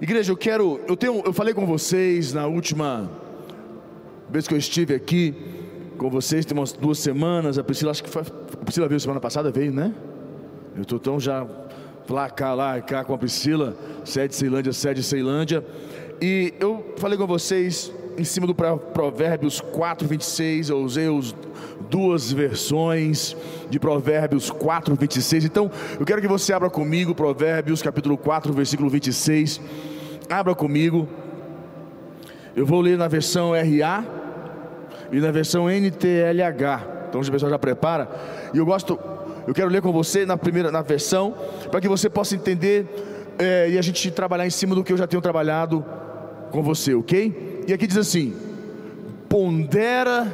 Igreja, eu quero, eu tenho, eu falei com vocês na última vez que eu estive aqui com vocês, tem umas duas semanas. A Priscila, acho que foi, a Priscila veio semana passada, veio, né? Eu estou tão já lá cá, lá cá com a Priscila, sede Ceilândia, sede Ceilândia. E eu falei com vocês em cima do Provérbios 4, 26. Eu usei os duas versões de Provérbios 4, 26. Então, eu quero que você abra comigo Provérbios capítulo 4, versículo 26. Abra comigo. Eu vou ler na versão RA e na versão NTLH. Então, o pessoal já prepara. E eu gosto, eu quero ler com você na primeira na versão, para que você possa entender é, e a gente trabalhar em cima do que eu já tenho trabalhado com você, ok? E aqui diz assim: pondera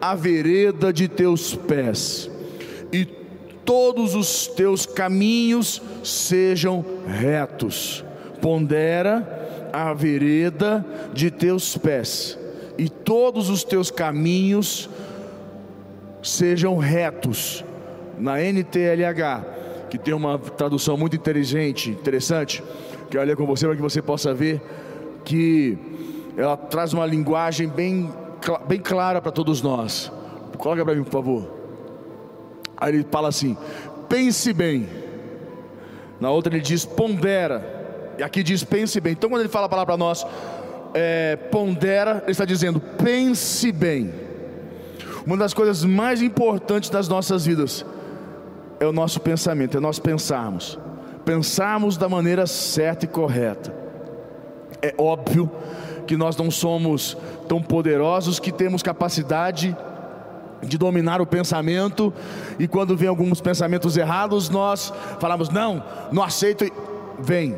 a vereda de teus pés, e todos os teus caminhos sejam retos. Pondera a vereda de teus pés, e todos os teus caminhos sejam retos. Na NTLH, que tem uma tradução muito inteligente, interessante, que eu com você para que você possa ver que ela traz uma linguagem bem bem clara para todos nós. Coloca para mim, por favor. Aí ele fala assim: pense bem. Na outra ele diz pondera. E aqui diz pense bem. Então quando ele fala a palavra para nós, é, pondera, ele está dizendo pense bem. Uma das coisas mais importantes das nossas vidas é o nosso pensamento, é nós pensarmos. Pensarmos da maneira certa e correta. É óbvio que nós não somos tão poderosos que temos capacidade de dominar o pensamento, e quando vem alguns pensamentos errados, nós falamos: não, não aceito, vem.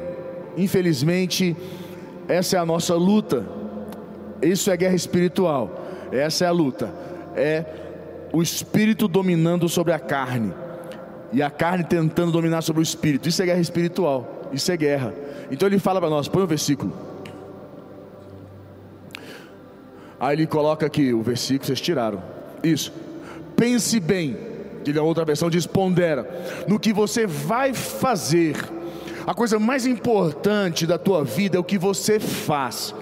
Infelizmente, essa é a nossa luta, isso é guerra espiritual, essa é a luta, é o espírito dominando sobre a carne, e a carne tentando dominar sobre o espírito, isso é guerra espiritual, isso é guerra. Então ele fala para nós, põe o um versículo. Aí ele coloca aqui o versículo, vocês tiraram. Isso. Pense bem, que a outra versão diz pondera, no que você vai fazer. A coisa mais importante da tua vida é o que você faz.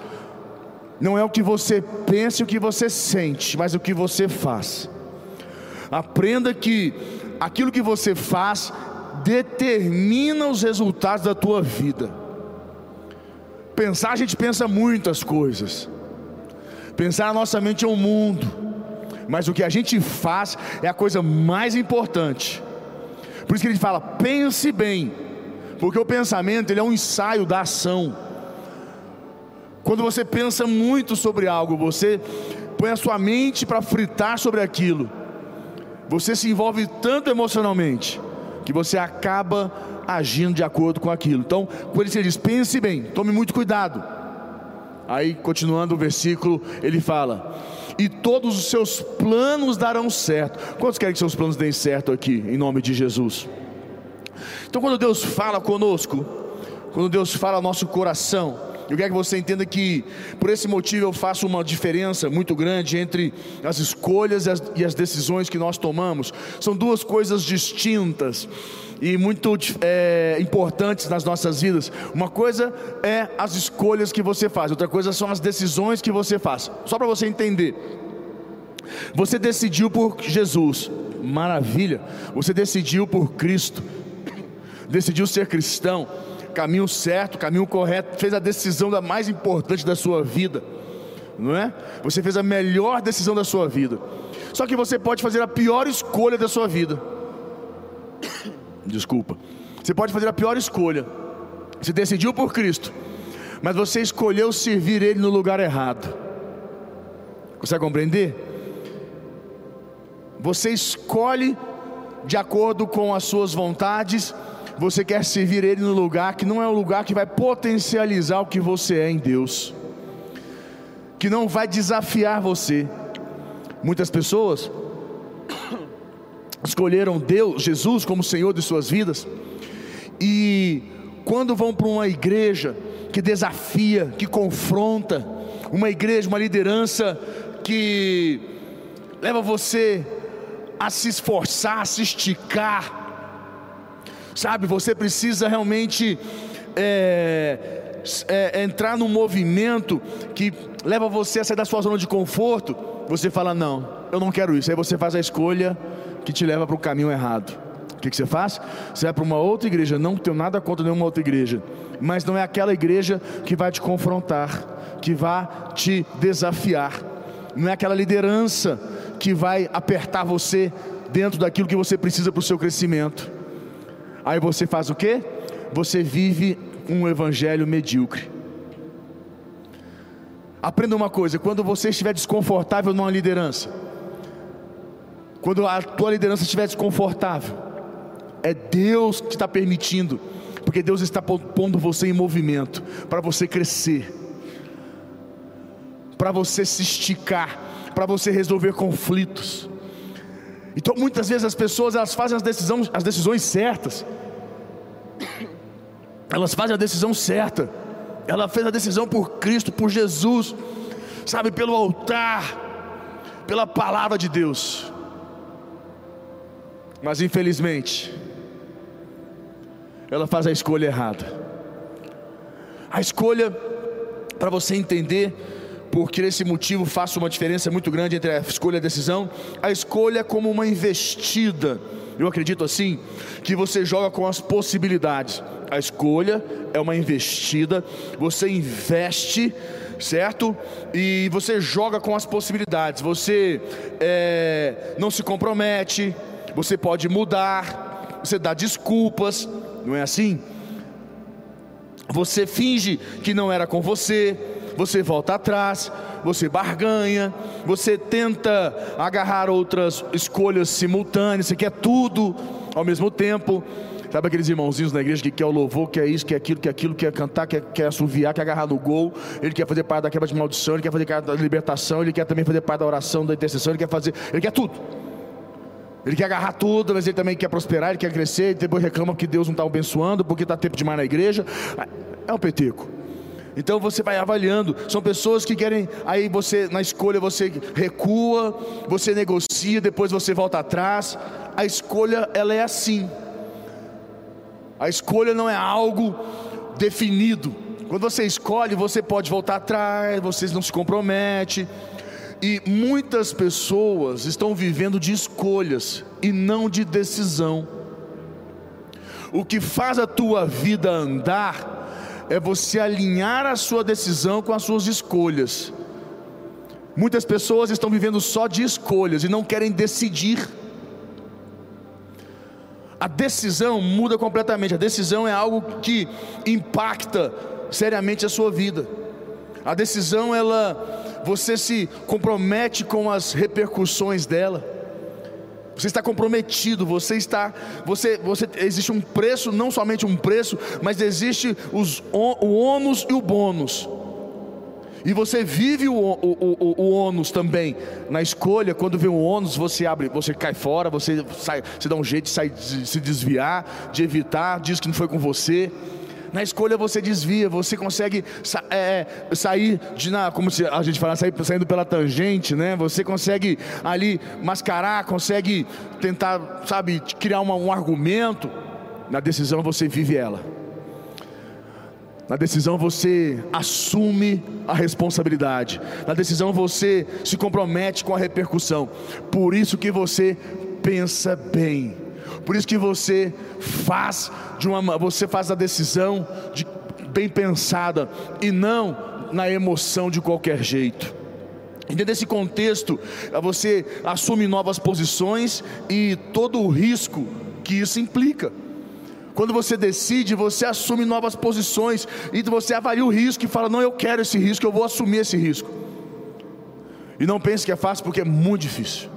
Não é o que você pensa e o que você sente, mas o que você faz. Aprenda que aquilo que você faz determina os resultados da tua vida. Pensar, a gente pensa muitas coisas. Pensar na nossa mente é um mundo, mas o que a gente faz é a coisa mais importante. Por isso que ele fala: pense bem, porque o pensamento ele é um ensaio da ação. Quando você pensa muito sobre algo, você põe a sua mente para fritar sobre aquilo. Você se envolve tanto emocionalmente que você acaba agindo de acordo com aquilo. Então, isso ele diz: pense bem, tome muito cuidado. Aí, continuando o versículo, ele fala: E todos os seus planos darão certo. Quantos querem que seus planos deem certo aqui, em nome de Jesus? Então, quando Deus fala conosco, quando Deus fala ao nosso coração, eu quero que você entenda que, por esse motivo, eu faço uma diferença muito grande entre as escolhas e as, e as decisões que nós tomamos. São duas coisas distintas e muito é, importantes nas nossas vidas. Uma coisa é as escolhas que você faz, outra coisa são as decisões que você faz. Só para você entender. Você decidiu por Jesus, maravilha. Você decidiu por Cristo, decidiu ser cristão, caminho certo, caminho correto, fez a decisão da mais importante da sua vida, não é? Você fez a melhor decisão da sua vida. Só que você pode fazer a pior escolha da sua vida. Desculpa. Você pode fazer a pior escolha. Você decidiu por Cristo, mas você escolheu servir Ele no lugar errado. Consegue compreender? Você escolhe de acordo com as suas vontades, você quer servir Ele no lugar que não é o lugar que vai potencializar o que você é em Deus, que não vai desafiar você. Muitas pessoas escolheram Deus, Jesus como Senhor de suas vidas, e quando vão para uma igreja que desafia, que confronta, uma igreja, uma liderança que leva você a se esforçar, a se esticar, sabe? Você precisa realmente é, é, entrar num movimento que leva você a sair da sua zona de conforto, você fala: Não, eu não quero isso. Aí você faz a escolha que te leva para o caminho errado. O que, que você faz? Você vai para uma outra igreja. Não tenho nada contra nenhuma outra igreja, mas não é aquela igreja que vai te confrontar, que vai te desafiar. Não é aquela liderança que vai apertar você dentro daquilo que você precisa para o seu crescimento. Aí você faz o quê? Você vive um evangelho medíocre. Aprenda uma coisa: quando você estiver desconfortável numa liderança, quando a tua liderança estiver desconfortável, é Deus que está permitindo, porque Deus está pondo você em movimento para você crescer, para você se esticar, para você resolver conflitos. Então muitas vezes as pessoas elas fazem as decisões, as decisões certas, elas fazem a decisão certa. Ela fez a decisão por Cristo, por Jesus, sabe, pelo altar, pela palavra de Deus. Mas infelizmente, ela faz a escolha errada. A escolha, para você entender, porque esse motivo faça uma diferença muito grande entre a escolha e a decisão. A escolha é como uma investida, eu acredito assim, que você joga com as possibilidades. A escolha é uma investida, você investe, certo? E você joga com as possibilidades. Você é, não se compromete, você pode mudar, você dá desculpas, não é assim? Você finge que não era com você, você volta atrás, você barganha, você tenta agarrar outras escolhas simultâneas, você quer tudo ao mesmo tempo. Sabe aqueles irmãozinhos na igreja que quer o louvor, quer isso, quer aquilo, quer aquilo, quer cantar, quer, quer assoviar, quer agarrar no gol, ele quer fazer parte da quebra de maldição, ele quer fazer parte da libertação, ele quer também fazer parte da oração, da intercessão, ele quer fazer, ele quer tudo. Ele quer agarrar tudo, mas ele também quer prosperar, ele quer crescer, e depois reclama que Deus não está abençoando, porque está tempo demais na igreja. É um peteco. Então você vai avaliando. São pessoas que querem. Aí você, na escolha, você recua, você negocia, depois você volta atrás. A escolha, ela é assim. A escolha não é algo definido. Quando você escolhe, você pode voltar atrás, você não se compromete. E muitas pessoas estão vivendo de escolhas e não de decisão. O que faz a tua vida andar é você alinhar a sua decisão com as suas escolhas. Muitas pessoas estão vivendo só de escolhas e não querem decidir a decisão muda completamente. A decisão é algo que impacta seriamente a sua vida. A decisão, ela, você se compromete com as repercussões dela. Você está comprometido, você está, você, você existe um preço, não somente um preço, mas existe os, o ônus e o bônus. E você vive o, o, o, o ônus também. Na escolha, quando vem o ônus, você abre, você cai fora, você sai, você dá um jeito de, sair, de se desviar, de evitar, diz que não foi com você. Na escolha você desvia, você consegue sa é, sair de na, como a gente fala, sair, saindo pela tangente, né? Você consegue ali mascarar, consegue tentar, sabe, criar uma, um argumento. Na decisão você vive ela. Na decisão você assume a responsabilidade. Na decisão você se compromete com a repercussão. Por isso que você pensa bem. Por isso que você faz de uma você faz a decisão de, bem pensada e não na emoção de qualquer jeito. Dentro desse contexto, você assume novas posições e todo o risco que isso implica. Quando você decide, você assume novas posições e você avalia o risco e fala: Não, eu quero esse risco, eu vou assumir esse risco. E não pense que é fácil, porque é muito difícil.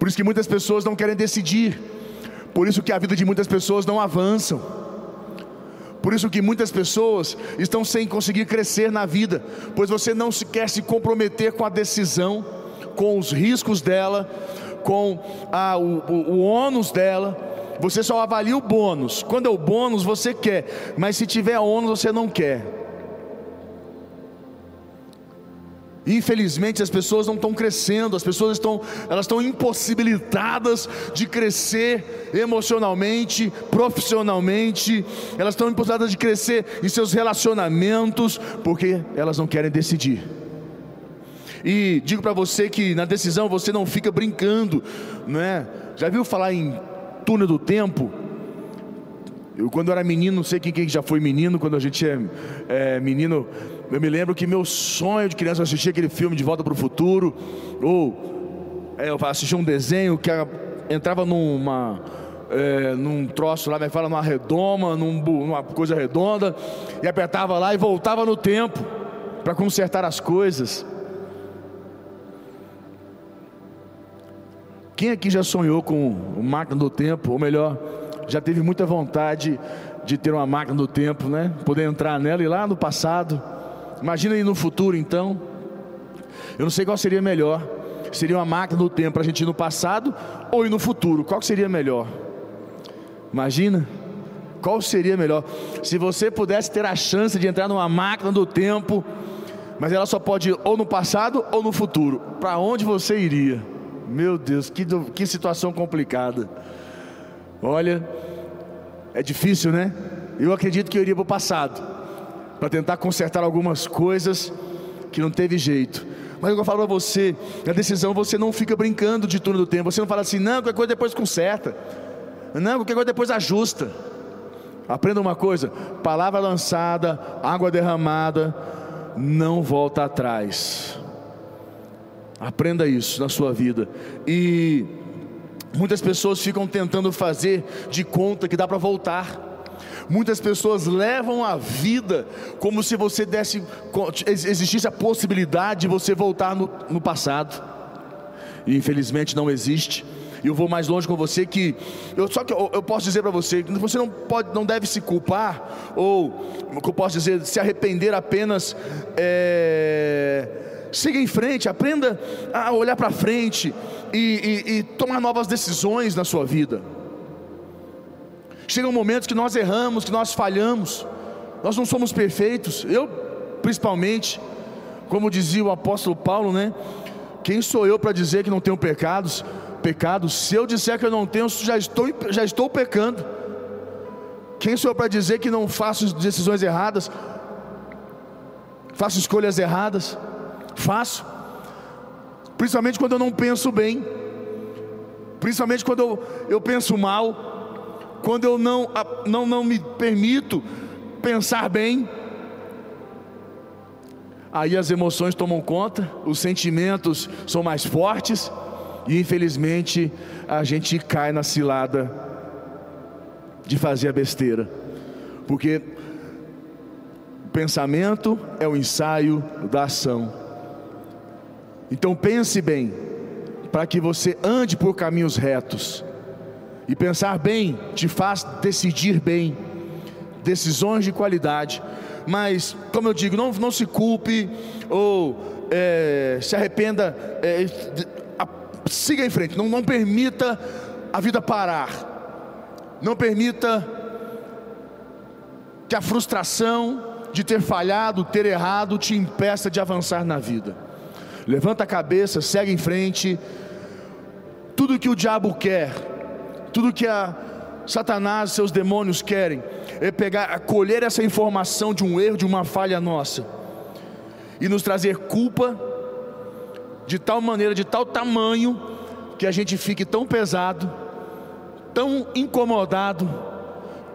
Por isso que muitas pessoas não querem decidir. Por isso que a vida de muitas pessoas não avançam. Por isso que muitas pessoas estão sem conseguir crescer na vida, pois você não se quer se comprometer com a decisão, com os riscos dela, com a, o, o, o ônus dela você só avalia o bônus. Quando é o bônus, você quer, mas se tiver ônus, você não quer. Infelizmente as pessoas não estão crescendo, as pessoas estão, elas estão impossibilitadas de crescer emocionalmente, profissionalmente, elas estão impossibilitadas de crescer em seus relacionamentos, porque elas não querem decidir. E digo para você que na decisão você não fica brincando, não é? Já viu falar em túnel do tempo? Eu, quando era menino, não sei quem, quem já foi menino, quando a gente é, é menino, eu me lembro que meu sonho de criança assistir aquele filme De Volta para o Futuro, ou é, eu assistia um desenho que entrava numa. É, num troço lá, me fala numa redoma, num, numa coisa redonda, e apertava lá e voltava no tempo para consertar as coisas. Quem aqui já sonhou com máquina do tempo, ou melhor, já teve muita vontade de ter uma máquina do tempo, né? Poder entrar nela e lá no passado. Imagina aí no futuro, então. Eu não sei qual seria melhor. Seria uma máquina do tempo para a gente ir no passado ou ir no futuro? Qual seria melhor? Imagina. Qual seria melhor? Se você pudesse ter a chance de entrar numa máquina do tempo, mas ela só pode ir ou no passado ou no futuro. Para onde você iria? Meu Deus, que, que situação complicada. Olha, é difícil, né? Eu acredito que eu iria para o passado, para tentar consertar algumas coisas que não teve jeito. Mas eu falo para você, a decisão você não fica brincando de turno do tempo. Você não fala assim, não, qualquer coisa depois conserta. Não, qualquer coisa depois ajusta. Aprenda uma coisa: palavra lançada, água derramada, não volta atrás. Aprenda isso na sua vida. E muitas pessoas ficam tentando fazer de conta que dá para voltar. Muitas pessoas levam a vida como se você desse existisse a possibilidade de você voltar no, no passado. E infelizmente não existe. E eu vou mais longe com você que eu só que eu, eu posso dizer para você você não pode, não deve se culpar ou o que eu posso dizer se arrepender apenas é, siga em frente, aprenda a olhar para frente e, e, e tomar novas decisões na sua vida. Chegam momentos que nós erramos, que nós falhamos, nós não somos perfeitos, eu principalmente, como dizia o apóstolo Paulo, né? Quem sou eu para dizer que não tenho pecados? Pecados, se eu disser que eu não tenho, já estou, já estou pecando. Quem sou eu para dizer que não faço decisões erradas? Faço escolhas erradas? Faço. Principalmente quando eu não penso bem. Principalmente quando eu, eu penso mal. Quando eu não, não, não me permito pensar bem. Aí as emoções tomam conta, os sentimentos são mais fortes. E infelizmente a gente cai na cilada de fazer a besteira. Porque o pensamento é o ensaio da ação. Então pense bem, para que você ande por caminhos retos. E pensar bem te faz decidir bem, decisões de qualidade. Mas, como eu digo, não, não se culpe ou é, se arrependa, é, a, siga em frente, não, não permita a vida parar, não permita que a frustração de ter falhado, ter errado, te impeça de avançar na vida levanta a cabeça, segue em frente. Tudo que o diabo quer, tudo que a Satanás e seus demônios querem, é pegar, colher essa informação de um erro, de uma falha nossa, e nos trazer culpa de tal maneira, de tal tamanho, que a gente fique tão pesado, tão incomodado,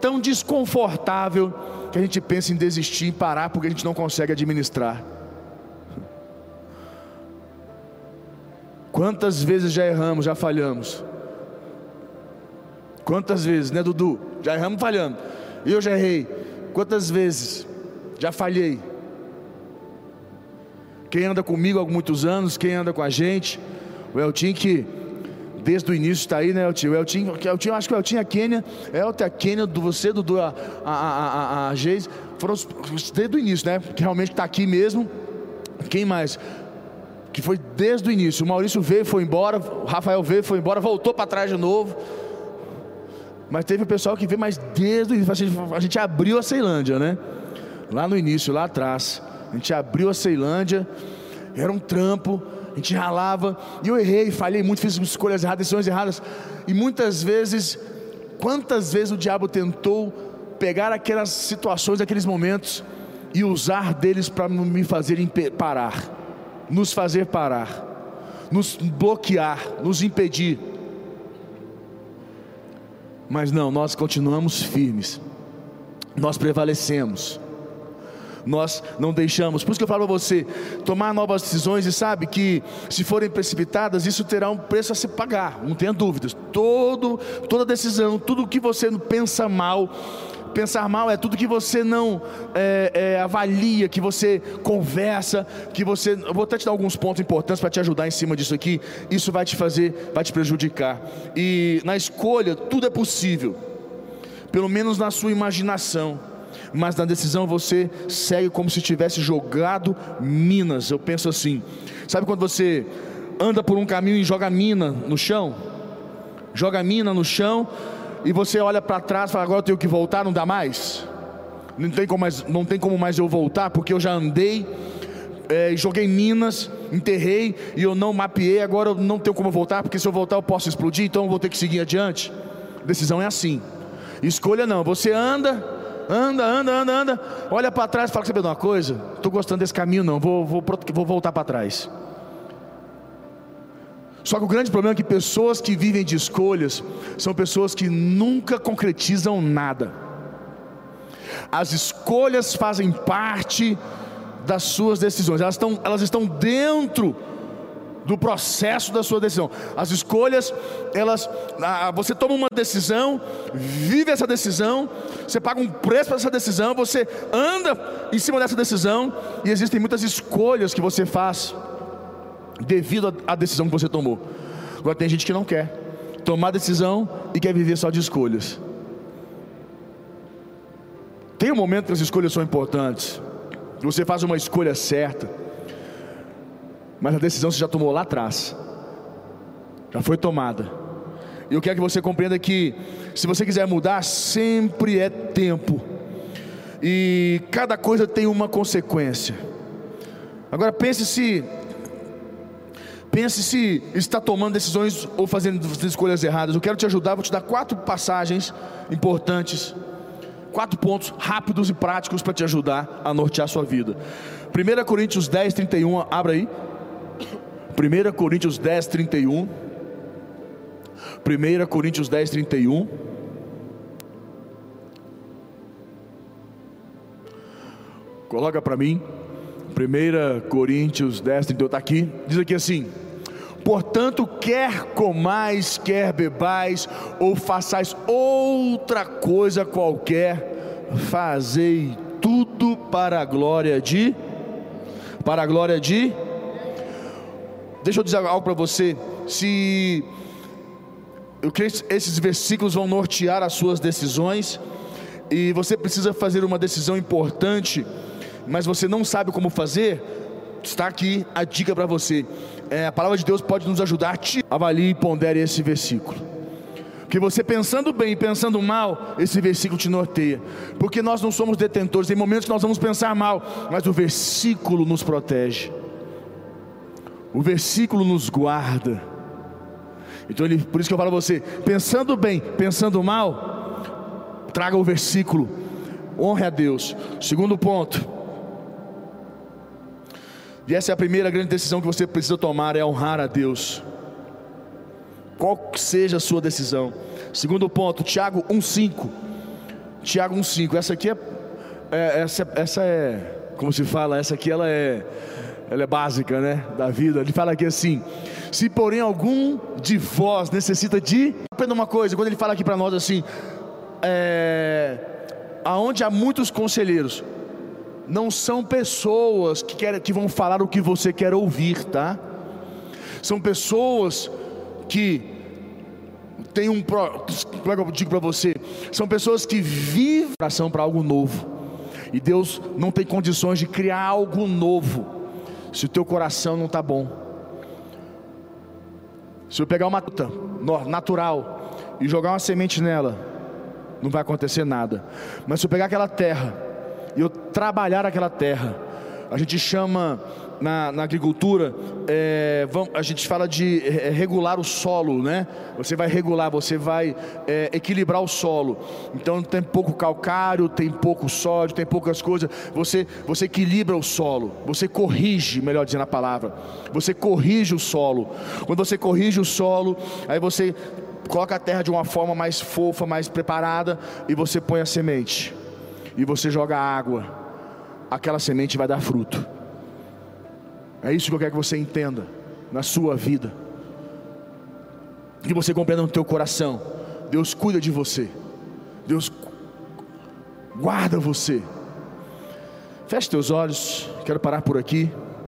tão desconfortável, que a gente pensa em desistir, em parar, porque a gente não consegue administrar. Quantas vezes já erramos, já falhamos? Quantas vezes, né, Dudu? Já erramos falhando. Eu já errei. Quantas vezes já falhei? Quem anda comigo há muitos anos, quem anda com a gente, o Eltim que desde o início está aí, né, Eltim? O Eltim, Eltim acho que o Eltim, a Kênia, Elton, a Kênia, você, Dudu, a, a, a, a, a Geis, foram desde o início, né? Que realmente está aqui mesmo. Quem mais? Que foi desde o início. O Maurício veio, foi embora, o Rafael veio, foi embora, voltou para trás de novo. Mas teve o pessoal que veio, mas desde o início, a gente, abriu a Ceilândia, né? Lá no início, lá atrás. A gente abriu a Ceilândia Era um trampo, a gente ralava, e eu errei, falhei muito, fiz escolhas erradas, decisões erradas, e muitas vezes, quantas vezes o diabo tentou pegar aquelas situações, aqueles momentos, e usar deles para me fazer parar, nos fazer parar, nos bloquear, nos impedir. Mas não, nós continuamos firmes, nós prevalecemos nós não deixamos. Por isso que eu falo para você, tomar novas decisões e sabe que se forem precipitadas, isso terá um preço a se pagar, não tenha dúvidas. Todo, toda decisão, tudo que você pensa mal, pensar mal é tudo que você não é, é, avalia, que você conversa, que você. Eu vou até te dar alguns pontos importantes para te ajudar em cima disso aqui. Isso vai te fazer, vai te prejudicar. E na escolha, tudo é possível, pelo menos na sua imaginação mas na decisão você segue como se tivesse jogado minas. Eu penso assim: sabe quando você anda por um caminho e joga mina no chão? Joga mina no chão e você olha para trás e fala: agora eu tenho que voltar, não dá mais? Não tem como mais, não tem como mais eu voltar porque eu já andei. É, joguei minas, enterrei e eu não mapeei. Agora eu não tenho como voltar, porque se eu voltar eu posso explodir, então eu vou ter que seguir adiante. Decisão é assim. Escolha não. Você anda, anda, anda, anda, anda, olha para trás e fala: Sabe de uma coisa? Estou gostando desse caminho, não, vou, vou, vou voltar para trás. Só que o grande problema é que pessoas que vivem de escolhas são pessoas que nunca concretizam nada. As escolhas fazem parte das suas decisões, elas estão, elas estão dentro do processo da sua decisão. As escolhas, elas, você toma uma decisão, vive essa decisão, você paga um preço para essa decisão, você anda em cima dessa decisão e existem muitas escolhas que você faz devido à decisão que você tomou. Agora tem gente que não quer tomar decisão e quer viver só de escolhas. Tem um momento que as escolhas são importantes. Você faz uma escolha certa mas a decisão você já tomou lá atrás, já foi tomada. E eu quero que você compreenda que, se você quiser mudar, sempre é tempo, e cada coisa tem uma consequência. Agora pense se pense se está tomando decisões ou fazendo escolhas erradas. Eu quero te ajudar, vou te dar quatro passagens importantes, quatro pontos rápidos e práticos para te ajudar a nortear a sua vida. 1 Coríntios 10, 31, abra aí. 1 Coríntios 10, 31. 1 Coríntios 10, 31. Coloca para mim. 1 Coríntios 10, 31. Está aqui. Diz aqui assim: Portanto, quer comais, quer bebais, ou façais outra coisa qualquer, fazei tudo para a glória de. Para a glória de Deixa eu dizer algo para você. Se eu creio que esses versículos vão nortear as suas decisões e você precisa fazer uma decisão importante, mas você não sabe como fazer, está aqui a dica para você. É, a palavra de Deus pode nos ajudar. Te avalie e pondere esse versículo. Porque você pensando bem e pensando mal, esse versículo te norteia. Porque nós não somos detentores, tem momentos que nós vamos pensar mal, mas o versículo nos protege. O versículo nos guarda. Então ele, por isso que eu falo a você, pensando bem, pensando mal, traga o versículo. Honre a Deus. Segundo ponto. E essa é a primeira grande decisão que você precisa tomar é honrar a Deus. Qual que seja a sua decisão. Segundo ponto, Tiago 1:5. Tiago 1:5. Essa aqui é, é essa, essa é como se fala, essa aqui ela é ela é básica, né, da vida. Ele fala aqui assim: se porém algum de vós necessita de, aprenda uma coisa, quando ele fala aqui para nós assim, é, aonde há muitos conselheiros, não são pessoas que, querem, que vão falar o que você quer ouvir, tá? São pessoas que tem um como é que eu digo para você, são pessoas que vivem ação para algo novo. E Deus não tem condições de criar algo novo se o teu coração não está bom. Se eu pegar uma fruta natural e jogar uma semente nela, não vai acontecer nada. Mas se eu pegar aquela terra e eu trabalhar aquela terra, a gente chama na, na agricultura, é, a gente fala de é, regular o solo, né? Você vai regular, você vai é, equilibrar o solo. Então tem pouco calcário, tem pouco sódio, tem poucas coisas. Você, você equilibra o solo, você corrige, melhor dizendo a palavra. Você corrige o solo. Quando você corrige o solo, aí você coloca a terra de uma forma mais fofa, mais preparada, e você põe a semente. E você joga água. Aquela semente vai dar fruto. É isso que eu quero que você entenda na sua vida. Que você compreenda no teu coração. Deus cuida de você. Deus guarda você. Feche teus olhos. Quero parar por aqui.